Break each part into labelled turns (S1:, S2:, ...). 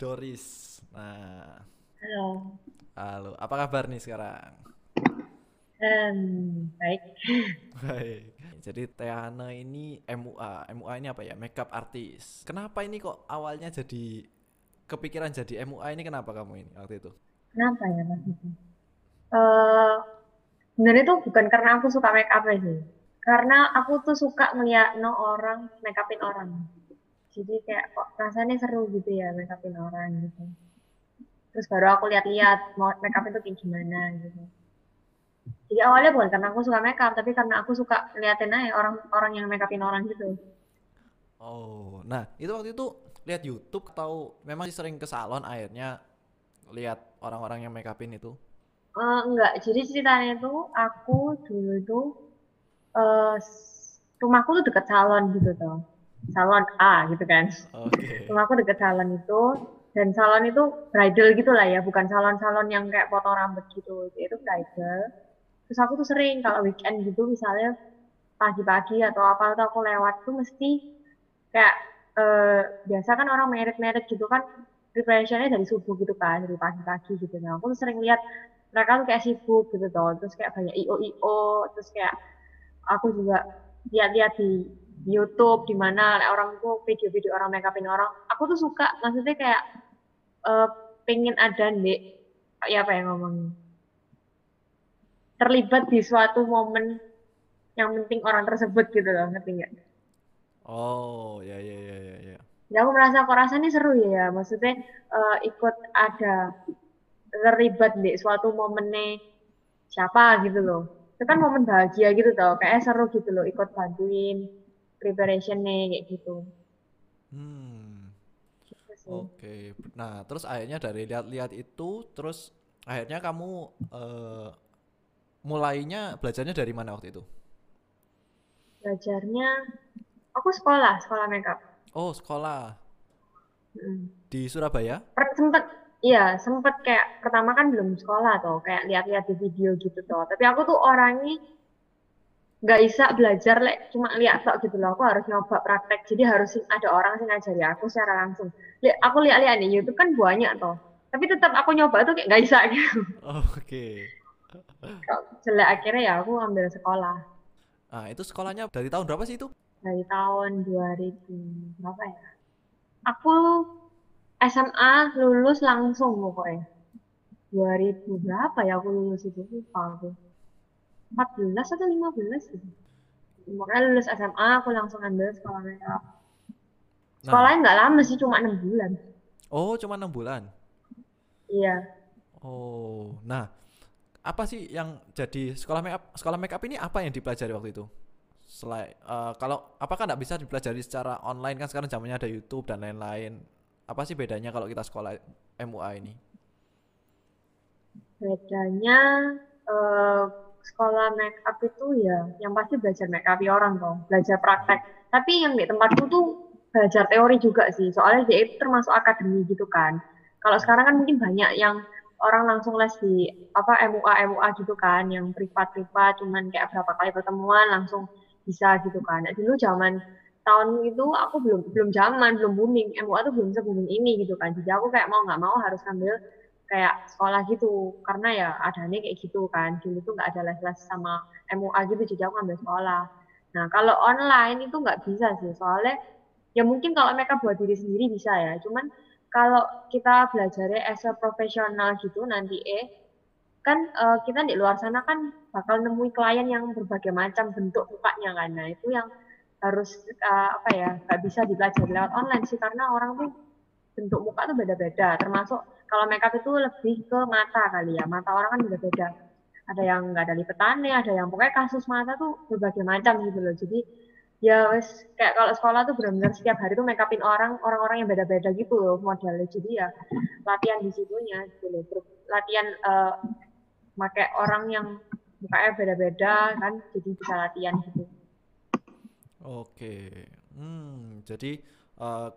S1: Doris. Nah,
S2: Halo.
S1: halo. Apa kabar nih sekarang?
S2: Em, baik.
S1: Baik. Jadi Teana ini MUA. MUA ini apa ya? Makeup artist. Kenapa ini kok awalnya jadi kepikiran jadi MUA ini kenapa kamu ini waktu itu?
S2: Kenapa ya Mas itu? Eh, sebenarnya itu bukan karena aku suka make up sih. Karena aku tuh suka ngeliat no orang make upin orang. Jadi kayak kok rasanya seru gitu ya make upin orang gitu. Terus baru aku lihat-lihat mau make up itu kayak gimana gitu. Jadi awalnya bukan karena aku suka make up, tapi karena aku suka ngeliatin aja orang-orang yang make upin orang gitu.
S1: Oh, nah itu waktu itu lihat YouTube atau memang sih sering ke salon akhirnya lihat orang-orang yang make upin itu?
S2: Eh, enggak, jadi ceritanya itu aku dulu itu s- rumahku tuh deket salon gitu tuh. Salon A gitu kan.
S1: Oke.
S2: Rumahku deket salon itu dan salon itu bridal gitu lah ya, bukan salon-salon yang kayak potong rambut gitu. Itu bridal. Terus aku tuh sering kalau weekend gitu misalnya pagi-pagi atau apa tuh aku lewat tuh mesti kayak eh, biasa kan orang merit-merit gitu kan preparationnya dari subuh gitu kan, dari pagi-pagi gitu. Nah, aku tuh sering lihat mereka tuh kayak sibuk gitu tuh, terus kayak banyak IO-IO, terus kayak aku juga lihat-lihat di, di YouTube di mana orang tuh video-video orang make upin orang, aku tuh suka, maksudnya kayak eh, pengen ada nih, ya apa ya ngomongnya, terlibat di suatu momen yang penting orang tersebut gitu loh, ngerti nggak?
S1: Oh, ya ya ya ya ya.
S2: Ya aku merasa kok rasanya seru ya, maksudnya eh, ikut ada terlibat di suatu momennya siapa gitu loh. Itu kan momen bahagia gitu tau, kayak seru gitu loh ikut bantuin preparationnya kayak gitu.
S1: Hmm.
S2: Gitu.
S1: Oke. Nah, terus akhirnya dari lihat-lihat itu terus akhirnya kamu eh, mulainya belajarnya dari mana waktu itu?
S2: Belajarnya, aku sekolah, sekolah makeup.
S1: Oh, sekolah
S2: Mm.
S1: di Surabaya?
S2: Per- sempet, iya sempet kayak pertama kan belum sekolah tuh, kayak lihat-lihat di video gitu tuh. Tapi aku tuh orangnya nggak bisa belajar lek cuma lihat tok gitu loh aku harus nyoba praktek. Jadi harus ada orang sih ngajari aku secara langsung. Li- aku lihat-lihat di YouTube kan banyak toh. Tapi tetap aku nyoba tuh kayak nggak bisa gitu.
S1: Oke.
S2: Kok jelek akhirnya ya aku ambil sekolah.
S1: Nah, itu sekolahnya dari tahun berapa sih itu?
S2: dari tahun 2000 berapa ya? Aku SMA lulus langsung pokoknya. 2000 berapa ya aku lulus itu? Lupa aku 14 atau 15 gitu Pokoknya lulus SMA aku langsung ambil sekolah
S1: Nah,
S2: Sekolahnya nggak lama sih, cuma enam bulan.
S1: oh, cuma enam bulan.
S2: Iya.
S1: Oh, nah, apa sih yang jadi sekolah make up? Sekolah make up ini apa yang dipelajari waktu itu? Selain eh, kalau apakah nggak bisa dipelajari secara online kan sekarang zamannya ada YouTube dan lain-lain. Apa sih bedanya kalau kita sekolah MUA ini?
S2: Bedanya eh, sekolah make up itu ya, yang pasti belajar make up orang dong, belajar praktek. Tapi yang di tempatku tuh belajar teori juga sih, soalnya dia itu termasuk akademi gitu kan. Kalau sekarang kan mungkin banyak yang orang langsung les di apa MUA MUA gitu kan, yang privat-privat, cuman kayak berapa kali pertemuan langsung bisa gitu kan. Nah, dulu zaman tahun itu aku belum belum zaman, belum booming, MUA tuh belum se-booming ini gitu kan. Jadi aku kayak mau nggak mau harus ambil kayak sekolah gitu. Karena ya adanya kayak gitu kan. Dulu tuh nggak ada les-les sama MUA gitu jadi aku ambil sekolah. Nah kalau online itu nggak bisa sih. Soalnya ya mungkin kalau mereka buat diri sendiri bisa ya. Cuman kalau kita belajarnya as a profesional gitu nanti eh kan eh, kita di luar sana kan bakal nemui klien yang berbagai macam bentuk mukanya kan. Nah itu yang harus eh, apa ya nggak bisa dipelajari lewat online sih. Karena orang tuh bentuk muka tuh beda-beda. Termasuk kalau makeup itu lebih ke mata kali ya. Mata orang kan beda-beda ada yang nggak ada lipetannya ada yang pokoknya kasus mata tuh berbagai macam gitu loh. Jadi ya wes kayak kalau sekolah tuh benar-benar setiap hari tuh make upin orang orang-orang yang beda-beda gitu loh modelnya. Jadi ya latihan di situnya gitu loh. Latihan eh pakai orang yang mukanya beda-beda kan jadi bisa latihan gitu.
S1: Oke, hmm, jadi eh,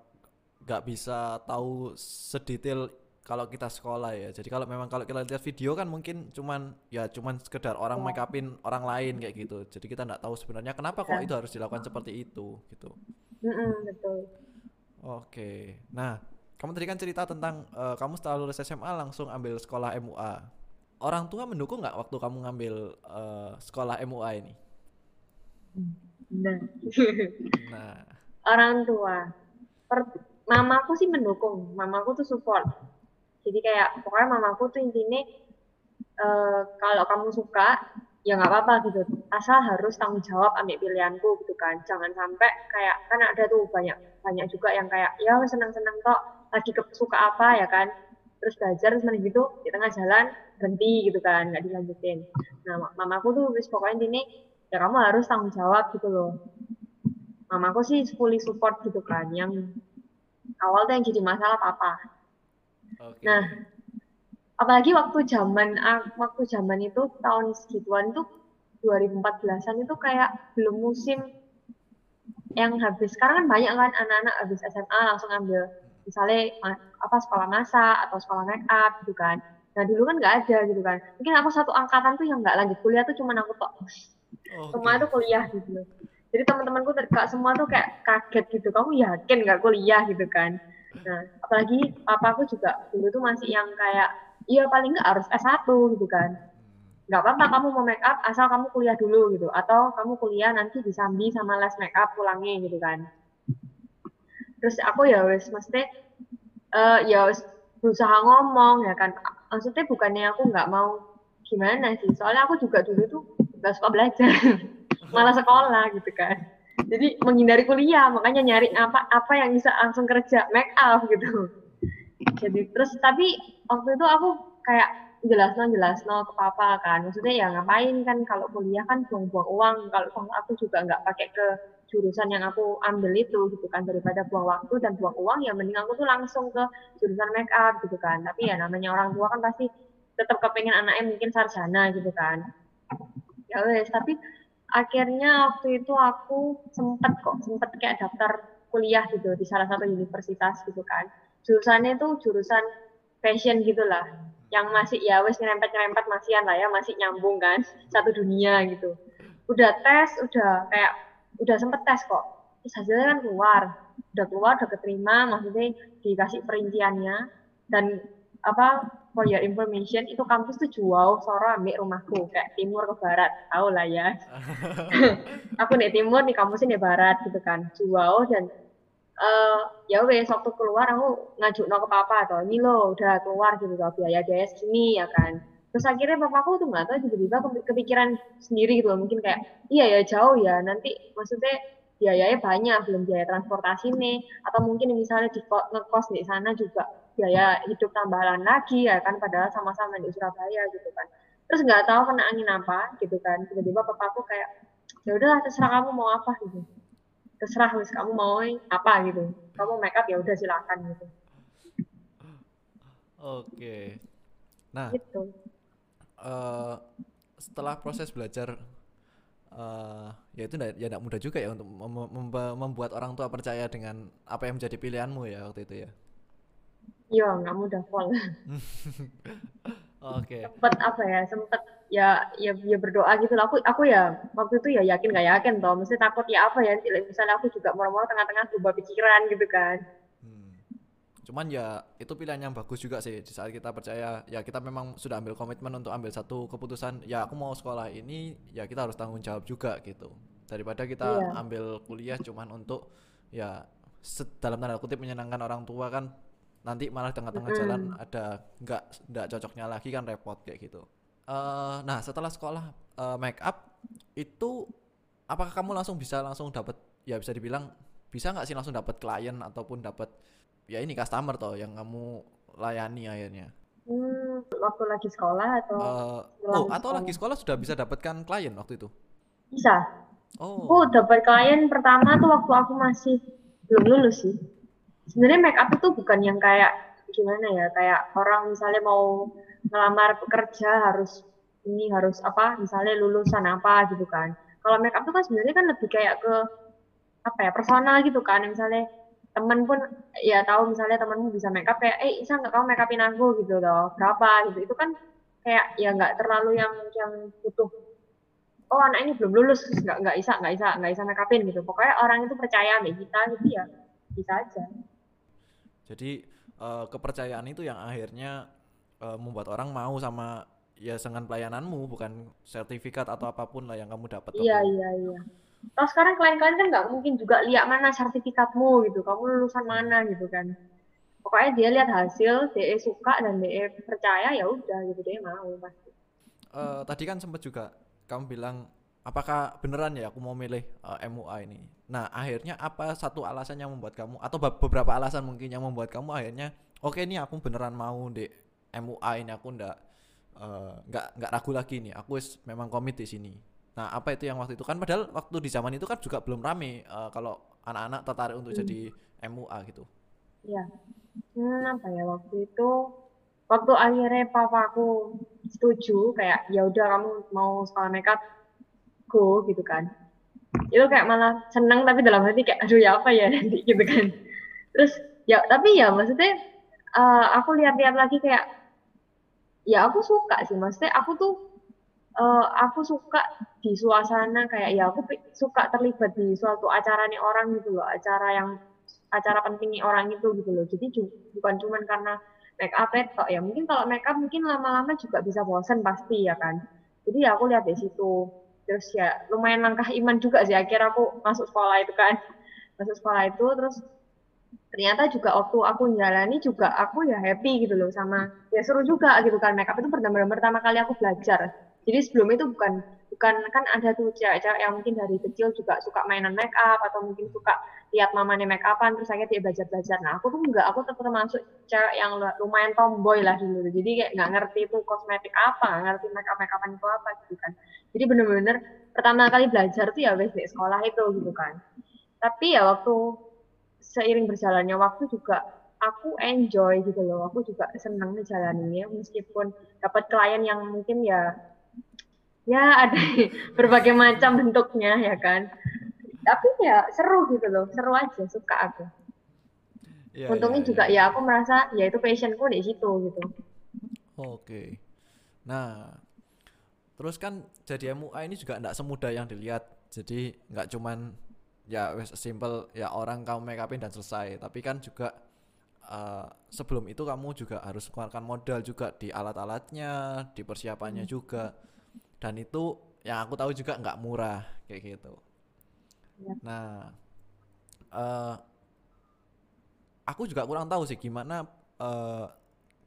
S1: nggak bisa tahu sedetail kalau kita sekolah ya. Jadi kalau memang kalau kita lihat video kan mungkin cuman ya cuman sekedar orang
S2: Ya.
S1: make upin orang lain kayak gitu. Jadi kita nggak tahu sebenarnya kenapa kok
S2: Ya.
S1: itu harus dilakukan seperti itu gitu.
S2: Mm-mm, betul
S1: Oke, nah kamu tadi kan cerita tentang uh, kamu setelah lulus SMA langsung ambil sekolah MUA. Orang tua mendukung nggak waktu kamu ngambil uh, sekolah MUA ini?
S2: Nah,
S1: Nah,
S2: orang tua. Per, mamaku sih mendukung, mamaku tuh support. Jadi kayak pokoknya mamaku tuh intinya eh, kalau kamu suka ya nggak apa-apa gitu. Asal harus tanggung jawab ambil pilihanku gitu kan. Jangan sampai kayak kan ada tuh banyak banyak juga yang kayak ya senang-senang kok lagi suka apa ya kan. Terus belajar terus gitu di tengah jalan berhenti gitu kan nggak dilanjutin. Nah mamaku tuh wis pokoknya intinya ya kamu harus tanggung jawab gitu loh mamaku sih fully support gitu kan yang awal tuh yang jadi masalah papa
S1: oke.
S2: nah apalagi waktu zaman ah, waktu zaman itu tahun segituan tuh 2014an itu kayak belum musim yang habis sekarang kan banyak kan anak-anak habis SMA langsung ambil misalnya apa sekolah masak atau sekolah make up gitu kan nah dulu kan nggak ada gitu kan mungkin aku satu angkatan tuh yang nggak lanjut kuliah tuh cuma aku tok
S1: Oke.
S2: semua tuh kuliah gitu. Jadi teman-temanku terdekat semua tuh kayak kaget gitu. Kamu yakin nggak kuliah gitu kan? Nah, apalagi papaku juga dulu tuh masih yang kayak, iya paling nggak harus S1 gitu kan. Nggak apa-apa kamu mau make up asal kamu kuliah dulu gitu. Atau kamu kuliah nanti disambi sama les make up pulangnya gitu kan. Terus aku ya wes maksudnya eh ya wes berusaha ngomong ya kan. Maksudnya bukannya aku nggak mau gimana sih. Soalnya aku juga dulu tuh nggak suka belajar malah sekolah gitu kan. Jadi menghindari kuliah makanya nyari apa apa yang bisa langsung kerja make up gitu. Jadi terus tapi waktu itu aku kayak jelas no jelas no ke papa kan. Maksudnya ya ngapain kan kalau kuliah kan buang-buang uang. Kalau aku juga nggak pakai ke jurusan yang aku ambil itu gitu kan. Daripada buang waktu dan buang uang ya mending aku tuh langsung ke jurusan make up gitu kan. Tapi ya namanya orang tua kan pasti tetap kepengen anaknya mungkin sarjana gitu kan. Ya wes tapi akhirnya waktu itu aku sempet kok sempet kayak daftar kuliah gitu di salah satu universitas gitu kan. Jurusannya itu jurusan fashion gitulah yang masih ya wes nyerempet nyerempet masihan lah ya masih nyambung kan satu dunia gitu. Udah tes udah kayak udah sempet tes kok. Terus hasilnya kan keluar. Udah keluar udah keterima maksudnya dikasih perinciannya. Dan apa for your information itu kampus tuh jauh soro ambil rumahku kayak timur ke barat tahu lah ya. Aku nih timur nih kampusnya nih barat gitu kan jauh dan uh, ya wes waktu keluar aku ngajuk no ke papa atau ini lo udah keluar gitu loh biaya biaya segini ya kan. Terus akhirnya papaku tuh nggak tahu tiba-tiba kepikiran sendiri gitu loh mungkin kayak iya ya jauh ya nanti maksudnya biayanya banyak belum biaya transportasi nih atau mungkin misalnya di ngekos di sana juga biaya hidup tambahan lagi ya kan padahal sama-sama di Surabaya gitu kan. Terus nggak tahu kena angin apa gitu kan. Tiba-tiba papaku kayak ya udah terserah kamu mau apa gitu. Terserah wis kamu mau apa gitu. Kamu make up ya udah silakan gitu.
S1: Oke. Nah
S2: gitu.
S1: uh, setelah proses belajar uh, ya itu ya tidak mudah juga ya untuk mem mem membuat orang tua percaya dengan apa yang menjadi pilihanmu ya waktu itu ya
S2: iya nggak mudah pol
S1: oke.
S2: Sempet apa ya sempet ya ya ya berdoa gitu lah aku aku ya waktu itu ya yakin nggak yakin toh. Mesti takut ya apa ya misalnya aku juga murmur tengah-tengah berubah pikiran gitu kan.
S1: Hmm. cuman ya itu pilihan yang bagus juga sih. Di saat kita percaya ya kita memang sudah ambil komitmen untuk ambil satu keputusan ya aku mau sekolah ini ya kita harus tanggung jawab juga gitu. Daripada kita
S2: Iya.
S1: ambil kuliah cuman untuk ya dalam tanda kutip menyenangkan orang tua kan nanti malah tengah-tengah
S2: Mm-mm.
S1: jalan ada nggak nggak cocoknya lagi kan repot kayak gitu. Eh, nah setelah sekolah eh, make up itu apakah kamu langsung bisa langsung dapat ya bisa dibilang bisa nggak sih langsung dapat klien ataupun dapat ya ini customer toh yang kamu layani akhirnya?
S2: Hmm, waktu lagi sekolah atau setelah
S1: oh atau
S2: sekolah?
S1: lagi sekolah? sudah bisa dapatkan klien waktu itu?
S2: Bisa.
S1: Oh.
S2: Aku dapat klien pertama tuh waktu aku masih belum lulus sih sebenarnya make up itu bukan yang kayak gimana ya kayak orang misalnya mau ngelamar pekerja harus ini harus apa misalnya lulusan apa gitu kan. Kalau make up itu kan sebenarnya kan lebih kayak ke apa ya personal gitu kan. Misalnya temen pun ya tahu misalnya temenmu bisa make up kayak eh bisa nggak kamu make upin aku gitu loh. Berapa? gitu. Itu kan kayak ya nggak terlalu yang yang butuh oh anak ini belum lulus nggak nggak bisa nggak bisa nggak bisa make upin gitu. Pokoknya orang itu percaya sama kita gitu ya bisa aja
S1: jadi uh, kepercayaan itu yang akhirnya uh, membuat orang mau sama ya dengan pelayananmu bukan sertifikat atau apa pun lah yang kamu dapat.
S2: Iya iya iya. Terus sekarang klien-klien kan nggak mungkin juga lihat mana sertifikatmu gitu, kamu lulusan mana gitu kan. Pokoknya dia lihat hasil, dia suka dan dia percaya ya udah gitu dia mau pasti.
S1: Uh, tadi kan sempat juga kamu bilang apakah beneran ya aku mau milih uh, eh, MUA ini. Nah akhirnya apa satu alasan yang membuat kamu atau beberapa alasan mungkin yang membuat kamu akhirnya oke okay, nih aku beneran mau di MUA ini aku ndak Eh, nggak uh, nggak ragu lagi nih. Aku is memang komit di sini. Nah apa itu yang waktu itu? Kan padahal waktu di zaman itu kan juga belum rame uh, kalau anak-anak tertarik untuk hmm. jadi MUA gitu.
S2: Ya hmm, apa ya waktu itu waktu akhirnya papaku setuju kayak ya udah kamu mau sekolah makeup go gitu kan. Itu kayak malah seneng tapi dalam hati kayak aduh ya apa ya? Nanti gitu kan. Terus ya tapi ya maksudnya uh, aku lihat-lihat lagi kayak ya aku suka sih. Maksudnya aku tuh uh, aku suka di suasana kayak ya aku suka terlibat di suatu acara nih orang gitu loh acara yang acara pentingnya orang itu gitu loh. Jadi bukan cuma karena make up tok ya mungkin kalau make up mungkin lama-lama juga bisa bosen pasti ya kan. Jadi ya aku lihat di situ terus ya lumayan langkah iman juga sih. Akhirnya aku masuk sekolah itu kan. Masuk sekolah itu terus ternyata juga waktu aku jalani juga aku ya happy gitu loh sama ya seru juga gitu kan. Makeup itu pertama pertama kali aku belajar jadi sebelum itu bukan bukan kan ada tuh cewek-cewek yang mungkin dari kecil juga suka mainan make up atau mungkin suka lihat mamanya make upan terus akhirnya dia belajar belajar nah aku tuh enggak aku tetap termasuk cewek yang lumayan tomboy lah dulu. Jadi kayak nggak ngerti itu kosmetik apa nggak ngerti make up make upan itu apa gitu kan. Jadi bener-bener pertama kali belajar tuh ya wes di sekolah itu gitu kan. Tapi ya waktu seiring berjalannya waktu juga aku enjoy gitu loh. Aku juga senang ngejalaninnya meskipun dapat klien yang mungkin ya ya ada berbagai macam bentuknya ya kan? Tapi ya seru gitu loh seru aja suka aku. Ya, untungnya ya, juga ya. ya aku merasa ya itu passionku di situ gitu.
S1: Oke. Nah terus kan jadi MUA ini juga tidak semudah yang dilihat. Jadi nggak cuman ya wes simple ya orang kamu make upin dan selesai. Tapi kan juga uh, sebelum itu kamu juga harus keluarkan modal juga di alat-alatnya di persiapannya hmm. juga dan itu yang aku tahu juga nggak murah kayak gitu ya. nah uh, aku juga kurang tahu sih gimana uh,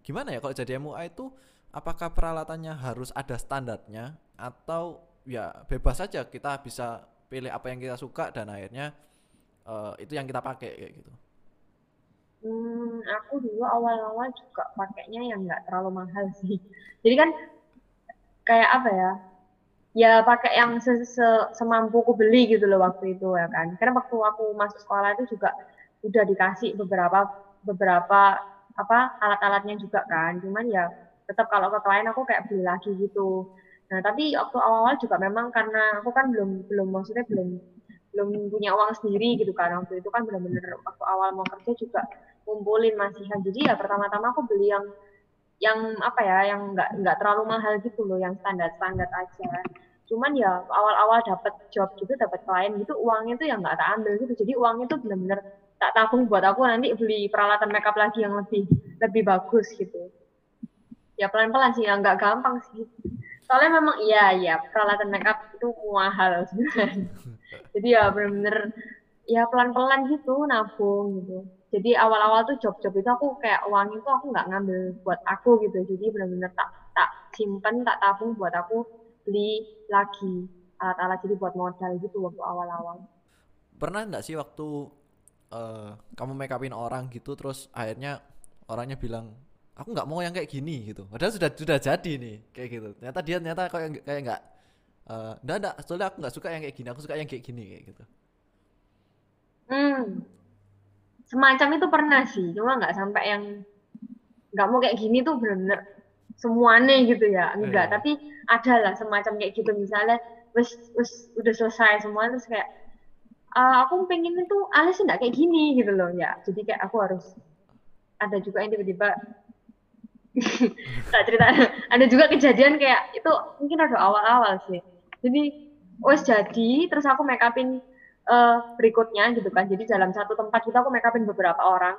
S1: gimana ya kalau jadi MUA itu apakah peralatannya harus ada standarnya atau ya bebas saja kita bisa pilih apa yang kita suka dan akhirnya uh, itu yang kita pakai kayak gitu.
S2: Hmm, aku dulu awal-awal juga pakainya yang nggak terlalu mahal sih. Jadi kan kayak apa ya? Ya pakai yang se -se semampuku beli gitu loh waktu itu ya kan. Karena waktu aku masuk sekolah itu juga udah dikasih beberapa beberapa apa alat-alatnya juga kan. Cuman ya tetap kalau ke klien aku kayak beli lagi gitu. Nah, tapi waktu awal-awal juga memang karena aku kan belum belum maksudnya belum belum punya uang sendiri gitu kan. Waktu itu kan benar-benar waktu awal mau kerja juga ngumpulin masihan. Jadi ya pertama-tama aku beli yang yang apa ya, yang nggak nggak terlalu mahal gitu loh, yang standar-standar aja. Cuman ya awal-awal dapat job gitu, dapat klien gitu, uangnya tuh yang nggak tak ambil gitu. Jadi uangnya tuh benar-benar tak tabung buat aku nanti beli peralatan makeup lagi yang lebih lebih bagus gitu. Ya pelan-pelan sih, ya nggak gampang sih soalnya memang iya iya peralatan makeup itu mahal sebenarnya. Jadi ya bener-bener ya pelan-pelan gitu nabung gitu. Jadi awal-awal tuh job-job itu aku kayak uang itu aku nggak ngambil buat aku gitu. Jadi bener-bener tak tak simpen tak tabung buat aku beli lagi alat-alat jadi buat modal gitu waktu awal-awal.
S1: Pernah nggak sih waktu uh, kamu make upin orang gitu terus akhirnya orangnya bilang aku nggak mau yang kayak gini gitu. Padahal sudah sudah jadi nih kayak gitu. Ternyata dia ternyata kayak kayak nggak uh, enggak enggak soalnya aku nggak suka yang kayak gini aku suka yang kayak gini kayak gitu.
S2: Hmm. Semacam itu pernah sih cuma nggak sampai yang nggak mau kayak gini tuh bener-bener semuanya gitu ya. Enggak yeah. tapi ada lah semacam kayak gitu. Misalnya wes wes udah selesai semua terus kayak uh, aku pengen itu alis enggak kayak gini gitu loh ya. Jadi kayak aku harus ada juga yang tiba-tiba tak cerita. Ada juga kejadian kayak itu mungkin ada awal-awal sih. Jadi wes jadi terus aku make upin uh, berikutnya gitu kan. Jadi dalam satu tempat kita aku make upin beberapa orang.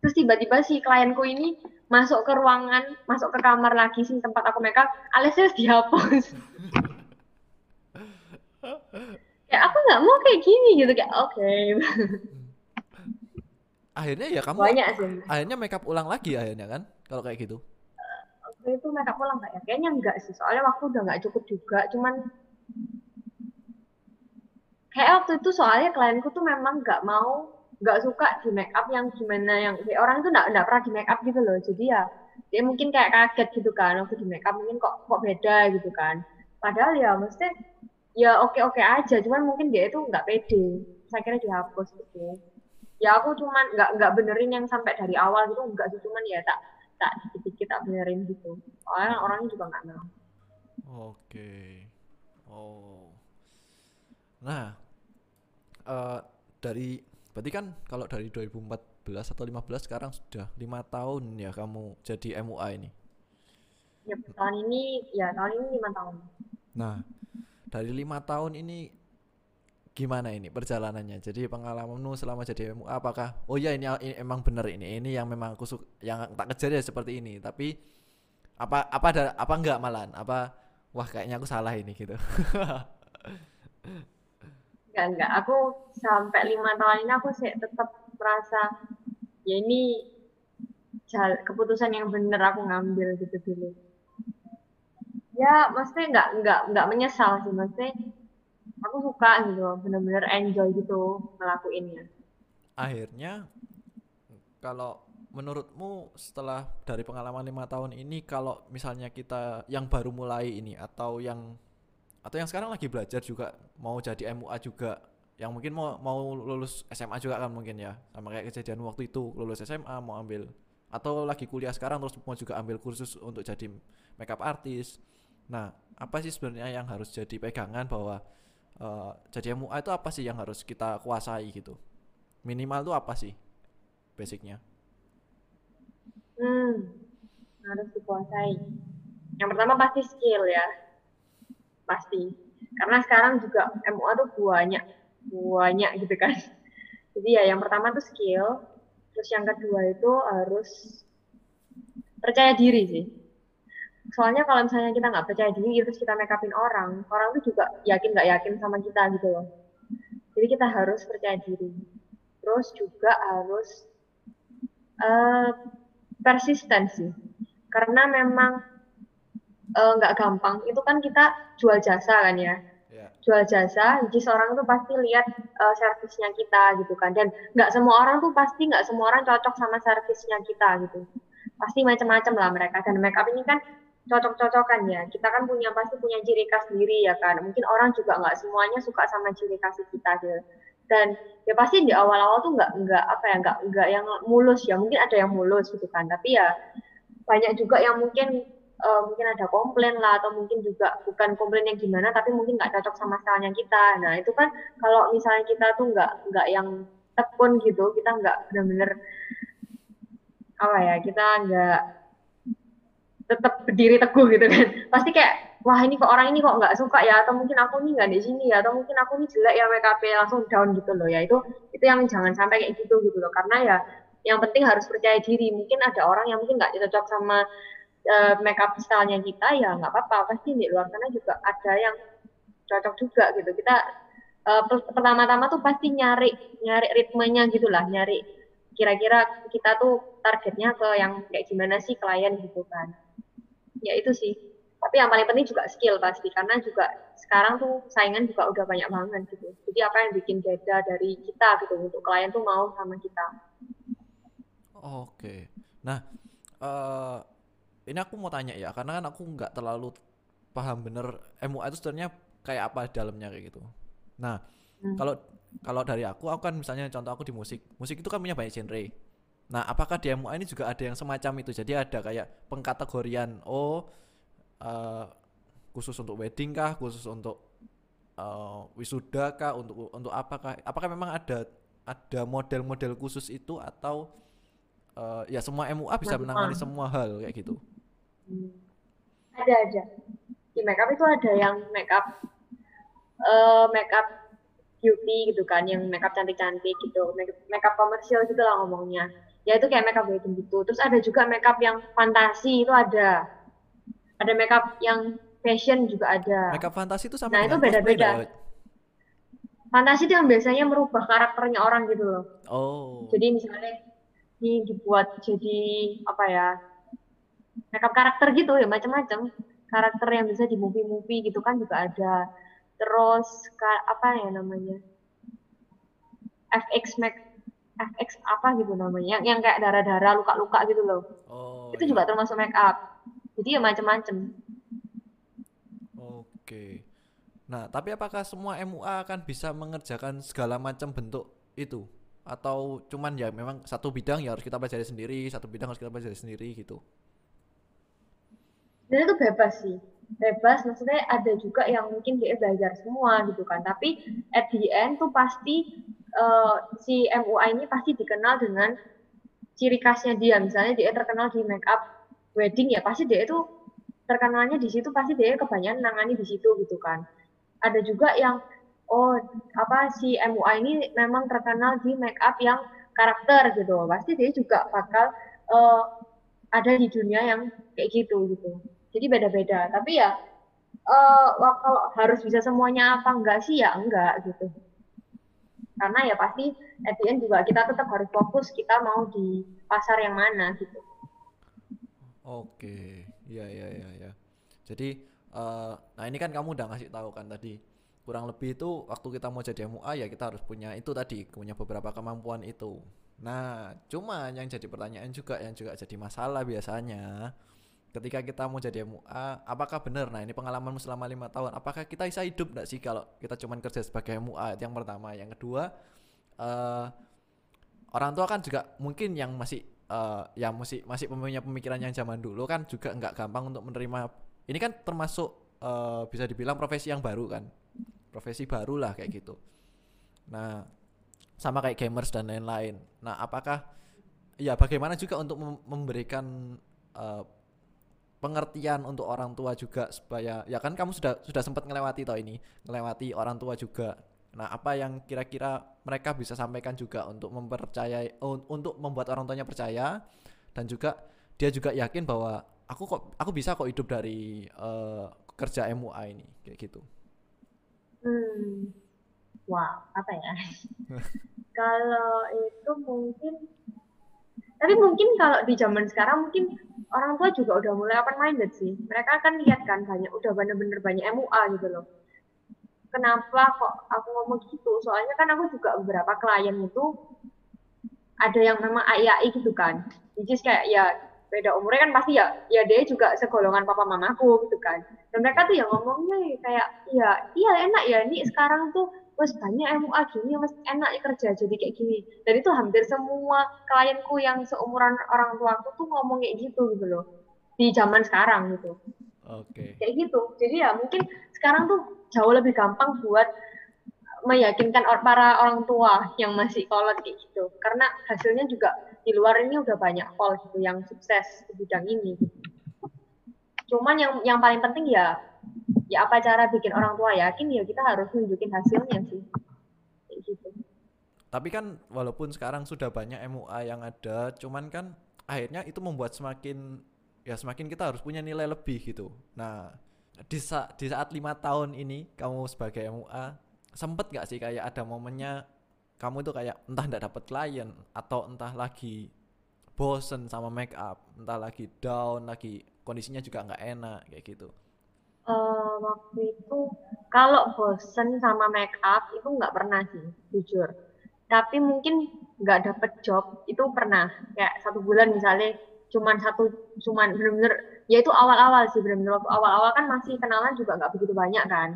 S2: Terus tiba-tiba si klienku ini masuk ke ruangan masuk ke kamar lagi sih tempat aku makeup alisnya dihapus. Ya aku nggak mau kayak gini gitu kayak oke. Okay.
S1: akhirnya ya kamu
S2: banyak sih.
S1: akhirnya makeup ulang lagi akhirnya kan kalau kayak gitu?
S2: Waktu itu makeup ulang nggak ya. Kayaknya enggak sih soalnya waktu udah nggak cukup juga cuman kayak waktu itu soalnya klienku tuh memang nggak mau nggak suka di make up yang gimana yang orang itu nggak pernah di make up gitu loh. Jadi ya dia mungkin kayak kaget gitu kan waktu di make up mungkin kok kok beda gitu kan. Padahal ya mesti ya oke oke aja cuman mungkin dia itu nggak pede. Saya kira dihapus gitu. Ya aku cuman nggak nggak benerin yang sampai dari awal gitu nggak sih cuman ya tak tak dikit-dikit tak benerin gitu. Soalnya orangnya juga nggak mau
S1: oke. Oh. Nah uh, dari berarti kan kalau dari 2014 atau 15 sekarang sudah lima tahun ya kamu jadi MUA ini?
S2: Ya tahun ini ya tahun ini lima tahun.
S1: Nah dari lima tahun ini gimana ini perjalanannya? Jadi pengalamanmu selama jadi MUA apakah oh ya ini, ini emang bener ini ini yang memang aku suka yang tak kejar ya seperti ini tapi apa apa ada apa enggak malan apa wah kayaknya aku salah ini gitu.
S2: Enggak enggak. Aku sampai lima tahun ini aku sih tetap merasa ya ini keputusan yang benar aku ngambil gitu dulu. Ya maksudnya enggak enggak enggak menyesal sih. Maksudnya aku suka gitu benar-benar enjoy gitu ngelakuinnya.
S1: Akhirnya kalau menurutmu setelah dari pengalaman lima tahun ini kalau misalnya kita yang baru mulai ini atau yang atau yang sekarang lagi belajar juga mau jadi MUA juga yang mungkin mau mau lulus SMA juga kan mungkin ya sama kayak kejadian waktu itu lulus SMA mau ambil atau lagi kuliah sekarang terus mau juga ambil kursus untuk jadi makeup artist. Nah apa sih sebenarnya yang harus jadi pegangan bahwa uh, jadi MUA itu apa sih yang harus kita kuasai gitu? Minimal tuh apa sih basicnya?
S2: Hmm harus dikuasai. Yang pertama pasti skill ya. Pasti. Karena sekarang juga MUA tuh banyak banyak gitu kan. Jadi ya yang pertama tuh skill terus yang kedua itu harus percaya diri sih soalnya kalau misalnya kita nggak percaya diri terus kita make upin orang orang tuh juga yakin nggak yakin sama kita gitu loh. Jadi kita harus percaya diri. Terus juga harus uh, persistensi karena memang Eh, nggak uh, gampang. Itu kan kita jual jasa kan ya. Yeah. jual jasa jadi seorang tuh pasti lihat uh, servisnya kita gitu kan. Dan nggak semua orang tuh pasti nggak semua orang cocok sama servisnya kita gitu. Pasti macam-macam lah mereka. Dan make up ini kan cocok-cocokan ya kita kan punya pasti punya ciri khas sendiri ya kan? Mungkin orang juga nggak semuanya suka sama ciri khas kita gitu. Dan ya pasti di awal-awal tuh nggak nggak apa ya nggak nggak yang mulus ya. Mungkin ada yang mulus gitu kan. Tapi ya banyak juga yang mungkin uh, mungkin ada komplain lah atau mungkin juga bukan komplain yang gimana tapi mungkin nggak cocok sama stylenya kita. Nah itu kan kalau misalnya kita tuh nggak nggak yang tekun gitu kita nggak benar-benar apa ya kita nggak tetap berdiri teguh gitu kan. Pasti kayak wah ini kok orang ini kok nggak suka ya? Atau mungkin aku ini nggak di sini ya? Atau mungkin aku ini jelek ya WKP langsung down gitu loh. Ya itu itu yang jangan sampai kayak gitu gitu loh. Karena ya yang penting harus percaya diri. Mungkin ada orang yang mungkin nggak cocok sama uh, makeup stylenya kita ya nggak apa-apa. Pasti di luar sana juga ada yang cocok juga gitu. Kita uh, pertama-tama tuh pasti nyari nyari ritmenya gitulah nyari kira-kira kita tuh targetnya ke yang kayak gimana sih klien gitu kan ya itu sih. Tapi yang paling penting juga skill pasti karena juga sekarang tuh saingan juga udah banyak banget gitu. Jadi apa yang bikin beda dari kita gitu untuk klien tuh mau sama kita.
S1: Oke. Nah uh, ini aku mau tanya ya karena kan aku nggak terlalu paham bener MUA itu sebenarnya kayak apa dalamnya kayak gitu. Nah hmm. kalau kalau dari aku aku kan misalnya contoh aku di musik. Musik itu kan punya banyak genre nah apakah di MUA ini juga ada yang semacam itu? Jadi ada kayak pengkategorian oh uh, khusus untuk wedding kah? Khusus untuk uh, wisuda kah? Untuk untuk apakah apakah memang ada ada model-model khusus itu atau uh, ya semua MUA bisa menangani semua hal kayak gitu?
S2: Ada aja. Di makeup itu ada yang makeup uh, makeup beauty gitu kan, yang makeup cantik-cantik gitu, makeup, makeup komersial gitu lah ngomongnya. Ya itu kayak makeup wedding gitu. Terus ada juga makeup yang fantasi itu ada. Ada makeup yang fashion juga ada.
S1: Makeup fantasi itu sama
S2: Nah, itu beda-beda. fantasi itu yang biasanya merubah karakternya orang gitu loh.
S1: Oh.
S2: jadi misalnya ini dibuat jadi apa ya makeup karakter gitu ya macam-macam. Karakter yang bisa di movie-movie gitu kan juga ada. Terus apa ya namanya FX make FX apa gitu namanya yang yang kayak darah-darah luka-luka gitu loh
S1: Oh.
S2: itu
S1: iya.
S2: juga termasuk make up jadi ya macam-macam
S1: Oke. Nah, tapi apakah semua MUA akan bisa mengerjakan segala macam bentuk itu? Atau cuman ya memang satu bidang ya harus kita pelajari sendiri, satu bidang harus kita pelajari sendiri gitu.
S2: dan itu bebas sih bebas maksudnya ada juga yang mungkin dia belajar semua gitu kan tapi at the end tuh pasti eh, si MUA ini pasti dikenal dengan ciri khasnya dia. Misalnya dia terkenal di make up wedding ya pasti dia itu terkenalnya di situ pasti dia kebanyakan nangani di situ gitu kan. Ada juga yang oh apa si MUA ini memang terkenal di make up yang karakter gitu pasti dia juga bakal eh, ada di dunia yang kayak gitu gitu. Jadi beda-beda. Tapi ya wah, kalau harus bisa semuanya apa enggak sih? Ya enggak gitu karena ya pasti at juga kita tetap harus fokus kita mau di pasar yang mana gitu
S1: Oke. Iya, iya, iya, iya. Jadi eh nah ini kan kamu udah ngasih tahu kan tadi kurang lebih itu waktu kita mau jadi MUA ya kita harus punya itu tadi, punya beberapa kemampuan itu. Nah, cuma yang jadi pertanyaan juga yang juga jadi masalah biasanya ketika kita mau jadi MUA, apakah benar? Nah, ini pengalamanmu selama lima tahun, apakah kita bisa hidup nggak sih kalau kita cuman kerja sebagai MUA? Yang pertama. Yang kedua, eh orang tua kan juga mungkin yang masih eh yang masih masih punya pemikiran yang zaman dulu kan juga nggak gampang untuk menerima. Ini kan termasuk eh bisa dibilang profesi yang baru kan, profesi baru lah kayak gitu. Nah, sama kayak gamers dan lain-lain. Nah, apakah ya bagaimana juga untuk mem- memberikan eh, pengertian untuk orang tua juga supaya ya kan kamu sudah sudah sempat ngelewati tau ini ngelewati orang tua juga. Nah apa yang kira-kira mereka bisa sampaikan juga untuk mempercayai un- untuk membuat orang tuanya percaya? Dan juga dia juga yakin bahwa aku kok aku bisa kok hidup dari eh, kerja MUA ini kayak gitu.
S2: Hmm. Wow apa ya? Kalau itu mungkin tapi mungkin kalau di zaman sekarang mungkin orang tua juga udah mulai open minded sih. Mereka akan lihat kan banyak udah bener-bener banyak MUA gitu loh. Kenapa kok aku ngomong gitu? Soalnya kan aku juga beberapa klien itu ada yang memang AIAI gitu kan. Is kayak ya beda umurnya kan pasti ya ya dia juga segolongan papa mamaku gitu kan. Dan mereka tuh yang ngomongnya ya kayak iya iya enak ya ini sekarang tuh wes banyak MUA gini wes enak ya kerja jadi kayak gini. Dan itu hampir semua klienku yang seumuran orang tuaku tuh ngomong kayak gitu gitu loh. Di zaman sekarang gitu.
S1: Oke.
S2: Kayak gitu. Jadi ya mungkin sekarang tuh jauh lebih gampang buat meyakinkan or- para orang tua yang masih kolot kayak gitu. Karena hasilnya juga di luar ini udah banyak kol gitu yang sukses di bidang ini. Cuman yang yang paling penting ya ya apa cara bikin orang tua yakin ya kita harus nunjukin hasilnya sih gitu
S1: Tapi kan walaupun sekarang sudah banyak MUA yang ada, cuman kan akhirnya itu membuat semakin ya semakin kita harus punya nilai lebih gitu. Nah di saat di saat lima tahun ini kamu sebagai MUA sempet nggak sih kayak ada momennya kamu itu kayak entah nggak dapet klien atau entah lagi bosen sama make up, entah lagi down, lagi kondisinya juga nggak enak kayak gitu.
S2: Eh, waktu itu kalau bosen sama make up itu nggak pernah sih jujur. Tapi mungkin nggak dapet job itu pernah. Kayak satu bulan misalnya cuman satu cuman bener-bener ya itu awal-awal sih bener-bener. Waktu awal-awal kan masih kenalan juga nggak begitu banyak kan.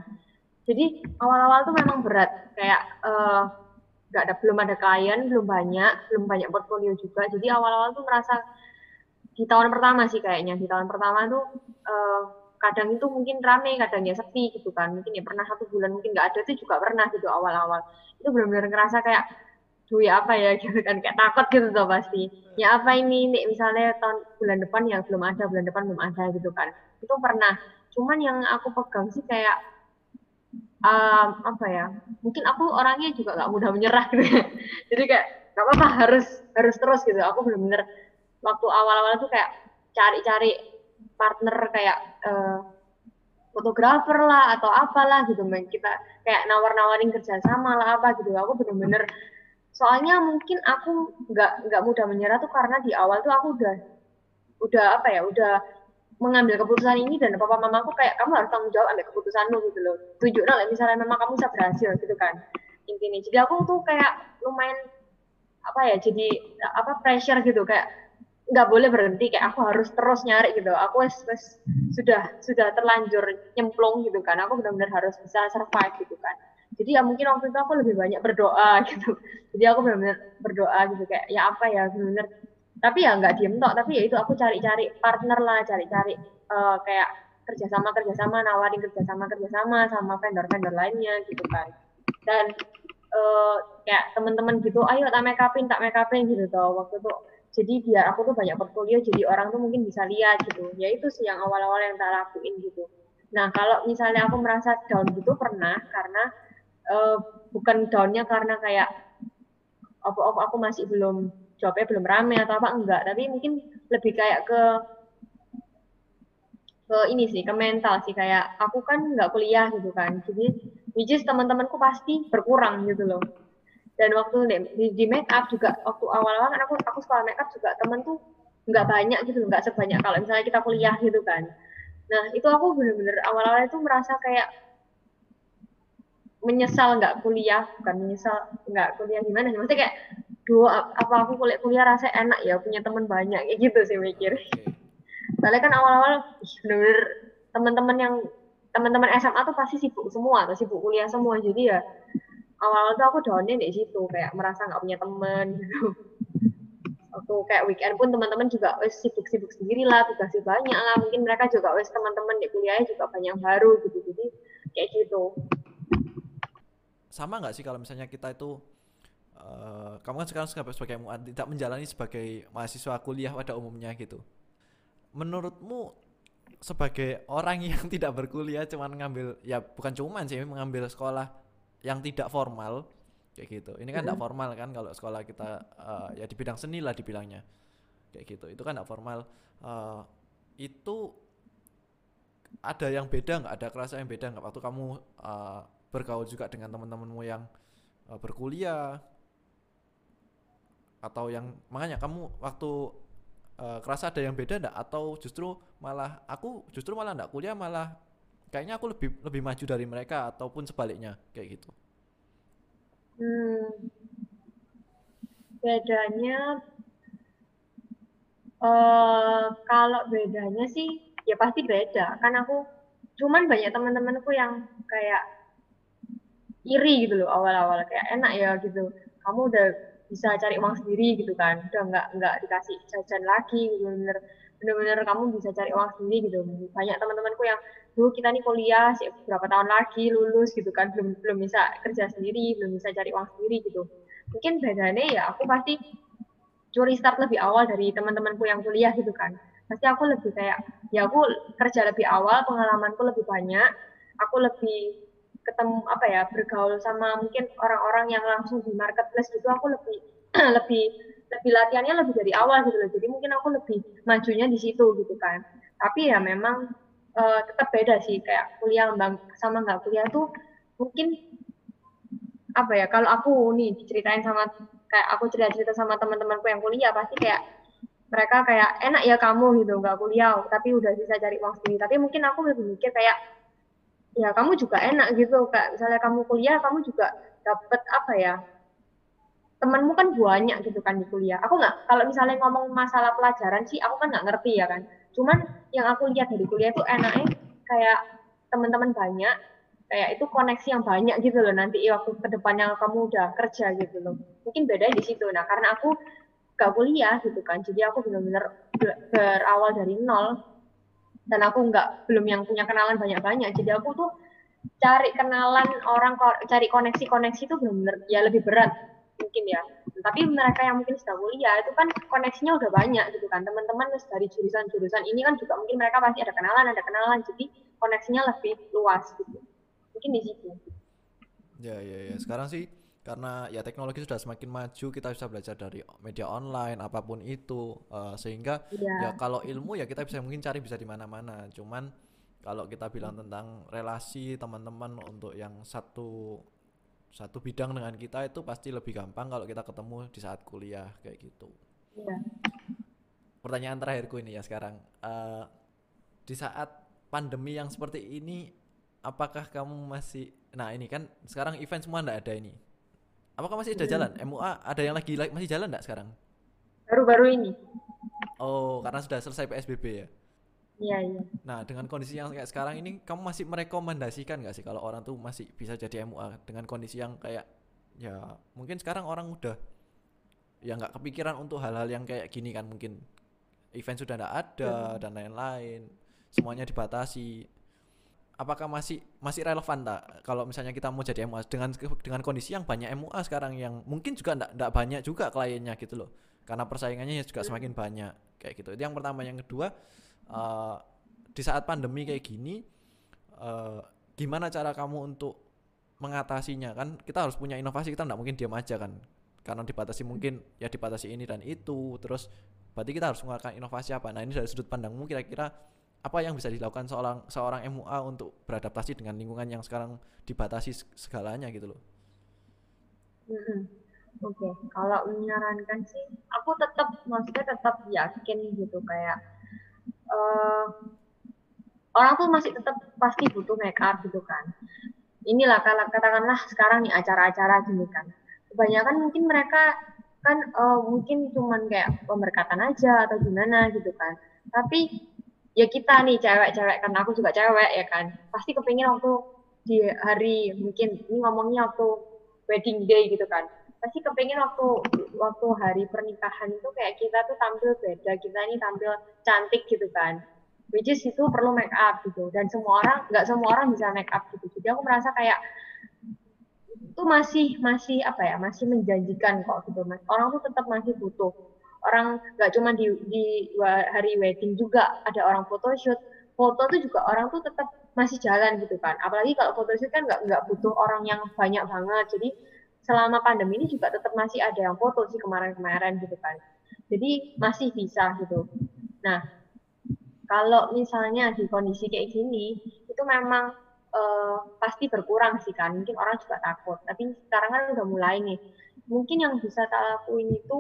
S2: Jadi awal-awal tuh memang berat. Kayak eh, nggak ada belum ada klien belum banyak belum banyak portfolio juga. Jadi awal-awal tuh merasa di tahun pertama sih kayaknya. Di tahun pertama tuh eh, kadang itu mungkin rame kadang ya sepi gitu kan. Mungkin ya pernah satu bulan mungkin nggak ada itu juga pernah gitu awal-awal. Itu benar-benar ngerasa kayak duh ya apa ya? Gitu kan kayak takut gitu tuh pasti. Ya apa ini nih misalnya tahun bulan depan ya belum ada bulan depan belum ada gitu kan. Itu pernah. Cuman yang aku pegang sih kayak um, apa ya mungkin aku orangnya juga nggak mudah menyerah gitu ya. jadi kayak gak apa-apa harus harus terus gitu. Aku bener-bener waktu awal-awal tuh kayak cari-cari partner kayak uh, fotografer lah atau apalah gitu main kita kayak nawar-nawarin kerjasama lah apa gitu. Aku bener-bener soalnya mungkin aku nggak nggak mudah menyerah tuh karena di awal tuh aku udah udah apa ya udah mengambil keputusan ini dan papa mama aku kayak kamu harus tanggung jawab ambil keputusanmu gitu loh. Lah misalnya memang kamu bisa berhasil gitu kan intinya. Jadi aku tuh kayak lumayan apa ya jadi apa pressure gitu. Kayak nggak boleh berhenti kayak aku harus terus nyari gitu. Aku wes, wes sudah sudah terlanjur nyemplung gitu kan. Aku benar-benar harus bisa survive gitu kan. Jadi ya mungkin waktu itu aku lebih banyak berdoa gitu. Jadi aku benar-benar berdoa gitu kayak ya apa ya benar-benar. Tapi ya nggak diem tok tapi ya itu aku cari-cari partner lah cari-cari uh, kayak kerjasama kerjasama nawarin kerjasama kerjasama sama vendor-vendor lainnya gitu kan. Dan uh, kayak teman-teman gitu ayo tak make upin tak make upin gitu tuh waktu itu jadi biar aku tuh banyak portfolio jadi orang tuh mungkin bisa lihat gitu. Ya itu sih yang awal-awal yang tak lakuin gitu. Nah kalau misalnya aku merasa down gitu pernah. Karena uh, bukan downnya karena kayak aku, aku aku masih belum jawabnya belum rame atau apa enggak. Tapi mungkin lebih kayak ke ke ini sih ke mental sih. Kayak aku kan nggak kuliah gitu kan. Jadi which teman-temanku pasti berkurang gitu loh dan waktu di, di make up juga waktu awal-awal kan aku aku sekolah make up juga temen tuh nggak banyak gitu nggak sebanyak kalau misalnya kita kuliah gitu kan. Nah itu aku bener-bener awal-awal itu merasa kayak menyesal nggak kuliah bukan menyesal nggak kuliah gimana sih maksudnya kayak dua apa aku kuliah kuliah rasa enak ya punya teman banyak kayak gitu sih mikir. Soalnya kan awal-awal bener-bener teman-teman yang teman-teman SMA tuh pasti sibuk semua atau sibuk kuliah semua jadi ya awal-awal tuh aku downnya di situ kayak merasa nggak punya temen gitu. Waktu kayak weekend pun teman-teman juga wes sibuk-sibuk sendiri lah tugasnya banyak lah. Mungkin mereka juga wes teman-teman di kuliahnya juga banyak baru gitu jadi kayak gitu.
S1: Sama nggak sih kalau misalnya kita itu uh, kamu kan sekarang sebagai, sebagai tidak menjalani sebagai mahasiswa kuliah pada umumnya gitu. Menurutmu sebagai orang yang tidak berkuliah cuman ngambil ya bukan cuman sih mengambil sekolah yang tidak formal kayak gitu. Ini kan tidak formal kan kalau sekolah kita uh, ya di bidang seni lah dibilangnya kayak gitu. Itu kan tidak formal. Uh, itu ada yang beda nggak? Ada kerasa yang beda nggak waktu kamu uh, bergaul juga dengan teman-temanmu yang uh, berkuliah atau yang makanya kamu waktu uh, kerasa ada yang beda enggak atau justru malah aku justru malah enggak kuliah malah kayaknya aku lebih lebih maju dari mereka ataupun sebaliknya kayak gitu.
S2: Hmm, bedanya uh, kalau bedanya sih ya pasti beda. Kan aku cuman banyak teman-temanku yang kayak iri gitu loh awal-awal. Kayak enak ya gitu. Kamu udah bisa cari uang sendiri gitu kan. Udah nggak nggak dikasih jajan lagi bener bener-bener kamu bisa cari uang sendiri gitu. Banyak teman-temanku yang dulu kita nih kuliah berapa tahun lagi lulus gitu kan. Belum belum bisa kerja sendiri belum bisa cari uang sendiri gitu. Mungkin bedanya ya aku pasti curi start lebih awal dari teman-temanku yang kuliah gitu kan. Pasti aku lebih kayak ya aku kerja lebih awal pengalamanku lebih banyak aku lebih ketemu apa ya bergaul sama mungkin orang-orang yang langsung di marketplace gitu. Aku lebih lebih lebih latihannya lebih dari awal gitu loh. Jadi mungkin aku lebih majunya di situ gitu kan. Tapi ya memang uh, tetap beda sih kayak kuliah sama nggak kuliah tuh mungkin apa ya kalau aku nih diceritain sama kayak aku cerita-cerita sama teman-temanku yang kuliah pasti kayak mereka kayak enak ya kamu gitu nggak kuliah tapi udah bisa cari uang sendiri tapi mungkin aku lebih mikir kayak ya kamu juga enak gitu kayak misalnya kamu kuliah kamu juga dapet apa ya temanmu kan banyak gitu kan di kuliah. Aku nggak kalau misalnya ngomong masalah pelajaran sih aku kan nggak ngerti ya kan cuman yang aku lihat dari kuliah itu enaknya kayak teman-teman banyak kayak itu koneksi yang banyak gitu loh nanti waktu ke depannya kamu udah kerja gitu loh. Mungkin beda di situ. Nah karena aku gak kuliah gitu kan jadi aku benar-benar berawal dari nol. Dan aku nggak belum yang punya kenalan banyak-banyak. Jadi aku tuh cari kenalan orang cari koneksi-koneksi itu benar-benar ya lebih berat mungkin ya. Tapi mereka yang mungkin sudah kuliah itu kan koneksinya udah banyak gitu kan. Teman-teman dari jurusan-jurusan ini kan juga mungkin mereka pasti ada kenalan ada kenalan. Jadi koneksinya lebih luas gitu. Mungkin di situ.
S1: Ya ya ya. Sekarang sih karena ya teknologi sudah semakin maju kita bisa belajar dari media online apa pun itu uh, sehingga
S2: Iya.
S1: ya kalau ilmu ya kita bisa mungkin cari bisa di mana-mana. Cuman kalau kita bilang tentang relasi teman-teman untuk yang satu satu bidang dengan kita itu pasti lebih gampang kalau kita ketemu di saat kuliah kayak gitu
S2: Iya.
S1: pertanyaan terakhirku ini ya sekarang Eh, di saat pandemi yang seperti ini apakah kamu masih nah ini kan sekarang event semua ndak ada ini apakah masih ada
S2: Mm.
S1: jalan MUA ada yang lagi la- masih jalan ndak sekarang
S2: Baru-baru ini.
S1: oh karena sudah selesai PSBB ya
S2: Iya, iya.
S1: nah dengan kondisi yang kayak sekarang ini kamu masih merekomendasikan nggak sih kalau orang tuh masih bisa jadi MUA dengan kondisi yang kayak ya mungkin sekarang orang udah ya nggak kepikiran untuk hal-hal yang kayak gini kan? Mungkin event sudah nggak ada dan lain-lain semuanya dibatasi. Apakah masih masih relevan tak kalau misalnya kita mau jadi MUA dengan dengan kondisi yang banyak MUA sekarang yang mungkin juga nggak nggak banyak juga kliennya gitu loh. Karena persaingannya juga semakin banyak kayak gitu. Itu yang pertama. Yang kedua eh, di saat pandemi kayak gini eh, gimana cara kamu untuk mengatasinya? Kan kita harus punya inovasi kita nggak mungkin diam aja kan. Karena dibatasi mungkin ya dibatasi ini dan itu terus berarti kita harus mengeluarkan inovasi apa? Nah ini dari sudut pandangmu kira-kira apa yang bisa dilakukan seorang seorang MUA untuk beradaptasi dengan lingkungan yang sekarang dibatasi seg- segalanya gitu loh?
S2: Mm-mm. Oke, kalau menyarankan sih, aku tetap, maksudnya tetap yakin gitu kayak eh orang tuh masih tetap pasti butuh make up gitu kan. Inilah katakanlah sekarang nih acara-acara gini kan. Kebanyakan mungkin mereka kan eh, mungkin cuman kayak pemberkatan aja atau gimana gitu kan. Tapi ya kita nih cewek-cewek kan aku juga cewek ya kan. Pasti kepingin waktu di hari mungkin ini ngomongnya waktu wedding day gitu kan pasti kepingin waktu waktu hari pernikahan itu kayak kita tuh tampil beda kita ini tampil cantik gitu kan. Which is itu perlu make up gitu. Dan semua orang nggak semua orang bisa make up gitu. Jadi aku merasa kayak itu masih masih apa ya masih menjanjikan kok gitu mas. Orang tuh tetap masih butuh. Orang nggak cuma di di hari wedding juga ada orang photoshoot. Foto tuh juga orang tuh tetap masih jalan gitu kan. Apalagi kalau photoshoot kan nggak nggak butuh orang yang banyak banget. Jadi selama pandemi ini juga tetap masih ada yang foto sih kemarin-kemarin gitu kan. Jadi masih bisa gitu. Nah kalau misalnya di kondisi kayak gini itu memang eh, pasti berkurang sih kan. Mungkin orang juga takut. Tapi sekarang kan udah mulai nih. Mungkin yang bisa tak lakuin itu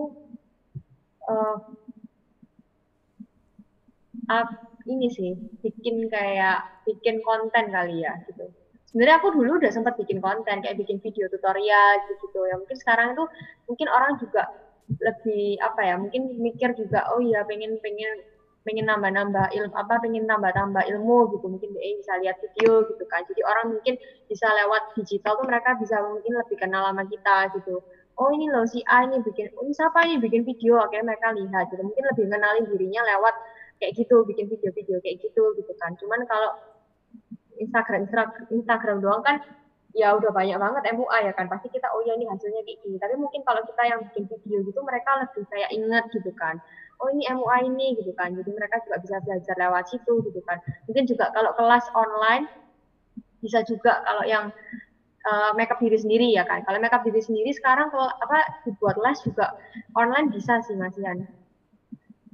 S2: ap- ini sih bikin kayak bikin konten kali ya gitu sebenarnya aku dulu udah sempat bikin konten kayak bikin video tutorial gitu ya mungkin sekarang itu mungkin orang juga lebih apa ya mungkin mikir juga oh iya pengen pengen pengen nambah-nambah ilmu apa pengen nambah-tambah ilmu gitu. Mungkin dia bisa lihat video gitu kan. Jadi orang mungkin bisa lewat digital tuh mereka bisa mungkin lebih kenal sama kita gitu. Oh ini loh si A ini bikin oh, ini siapa ini bikin video? Akhirnya mereka lihat gitu. Mungkin lebih kenalin dirinya lewat kayak gitu bikin video-video kayak gitu gitu kan. Cuman kalau Instagram Instagram, Instagram doang kan ya udah banyak banget MUA ya kan pasti kita oh ya ini hasilnya kayak gini. Tapi mungkin kalau kita yang bikin video gitu mereka lebih kayak inget gitu kan oh ini MUA ini gitu kan. Jadi mereka juga bisa belajar lewat situ gitu kan. Mungkin juga kalau kelas online bisa juga kalau yang uh, makeup diri sendiri ya kan. Kalau makeup diri sendiri sekarang kalau apa dibuat les juga online bisa sih Mas Ian.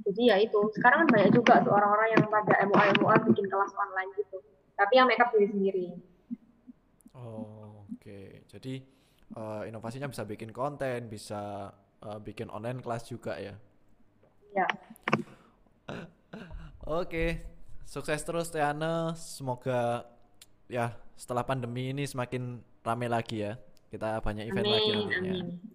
S2: Jadi ya itu sekarang kan banyak juga tuh orang-orang yang pada MUA MUA bikin kelas online gitu tapi yang makeup diri sendiri
S1: Oh, oke. Jadi eh, inovasinya bisa bikin konten, bisa eh, bikin online kelas juga ya.
S2: ya
S1: Oke, sukses terus Tiana. Semoga ya setelah pandemi ini semakin rame lagi ya. Kita banyak event lagi
S2: amin
S1: nantinya.
S2: amin